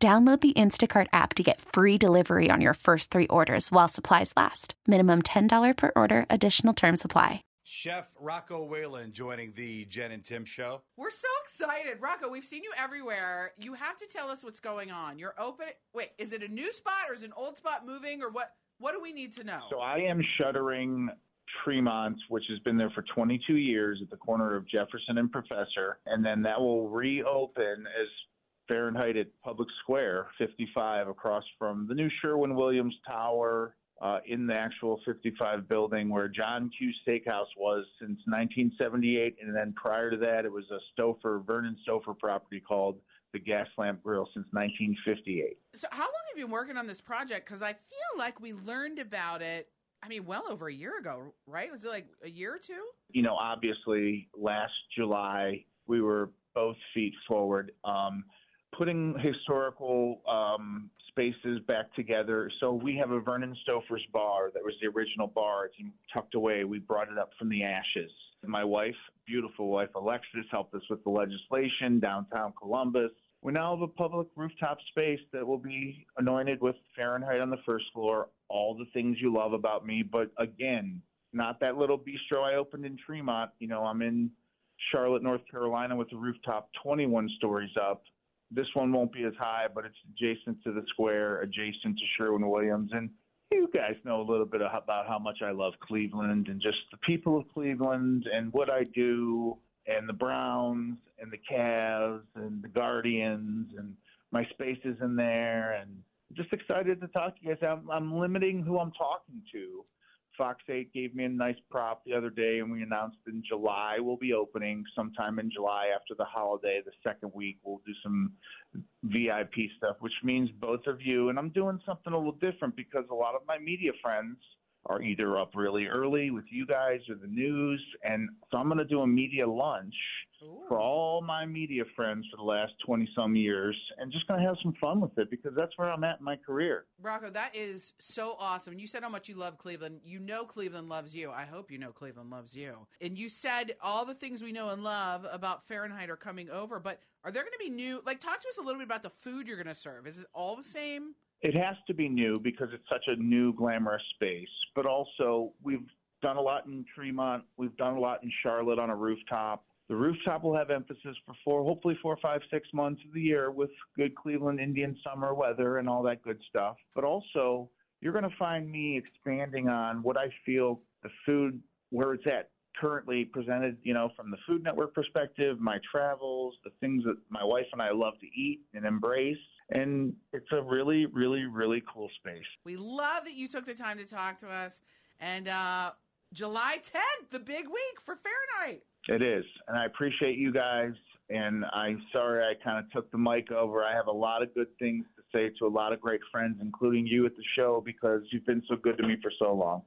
Download the Instacart app to get free delivery on your first three orders while supplies last. Minimum $10 per order, additional term supply. Chef Rocco Whalen joining the Jen and Tim show. We're so excited. Rocco, we've seen you everywhere. You have to tell us what's going on. You're open. Wait, is it a new spot or is an old spot moving or what? What do we need to know? So I am shuttering Tremont, which has been there for 22 years at the corner of Jefferson and Professor, and then that will reopen as Fahrenheit at Public Square, 55, across from the new Sherwin Williams Tower, uh, in the actual 55 building where John Q Steakhouse was since 1978, and then prior to that, it was a Stouffer, Vernon Stouffer property called the Gas Lamp Grill since 1958. So, how long have you been working on this project? Because I feel like we learned about it. I mean, well over a year ago, right? Was it like a year or two? You know, obviously, last July we were both feet forward. Um, putting historical um, spaces back together. So we have a Vernon Stouffer's bar that was the original bar. It's tucked away. We brought it up from the ashes. My wife, beautiful wife Alexis, helped us with the legislation downtown Columbus. We now have a public rooftop space that will be anointed with Fahrenheit on the first floor, all the things you love about me. But again, not that little bistro I opened in Tremont. You know, I'm in Charlotte, North Carolina with a rooftop 21 stories up this one won't be as high, but it's adjacent to the square, adjacent to Sherwin Williams. And you guys know a little bit about how much I love Cleveland and just the people of Cleveland and what I do and the Browns and the Cavs and the Guardians and my spaces in there and just excited to talk to you guys. I'm, I'm limiting who I'm talking to Fox 8 gave me a nice prop the other day, and we announced in July we'll be opening sometime in July after the holiday. The second week, we'll do some VIP stuff, which means both of you. And I'm doing something a little different because a lot of my media friends are either up really early with you guys or the news. And so I'm going to do a media lunch Ooh. for all my media friends for the last 20 some years and just going to have some fun with it because that's where I'm at in my career. Rocco, that is so awesome. And You said how much you love Cleveland. You know Cleveland loves you. I hope you know Cleveland loves you. And you said all the things we know and love about Fahrenheit are coming over, but are there going to be new, like, talk to us a little bit about the food you're going to serve. Is it all the same? It has to be new because it's such a new, glamorous space. But also, we've done a lot in Tremont. We've done a lot in Charlotte on a rooftop. The rooftop will have emphasis for four, hopefully four, five, six months of the year with good Cleveland Indian summer weather and all that good stuff. But also, you're going to find me expanding on what I feel the food where it's at currently presented, you know, from the Food Network perspective, my travels, the things that my wife and I love to eat and embrace. And it's a really, really, really cool space. We love that you took the time to talk to us. And uh, July 10th, the big week for Fahrenheit. It is. And I appreciate you guys. And I'm sorry I kind of took the mic over. I have a lot of good things to say to a lot of great friends, including you at the show, because you've been so good to me for so long.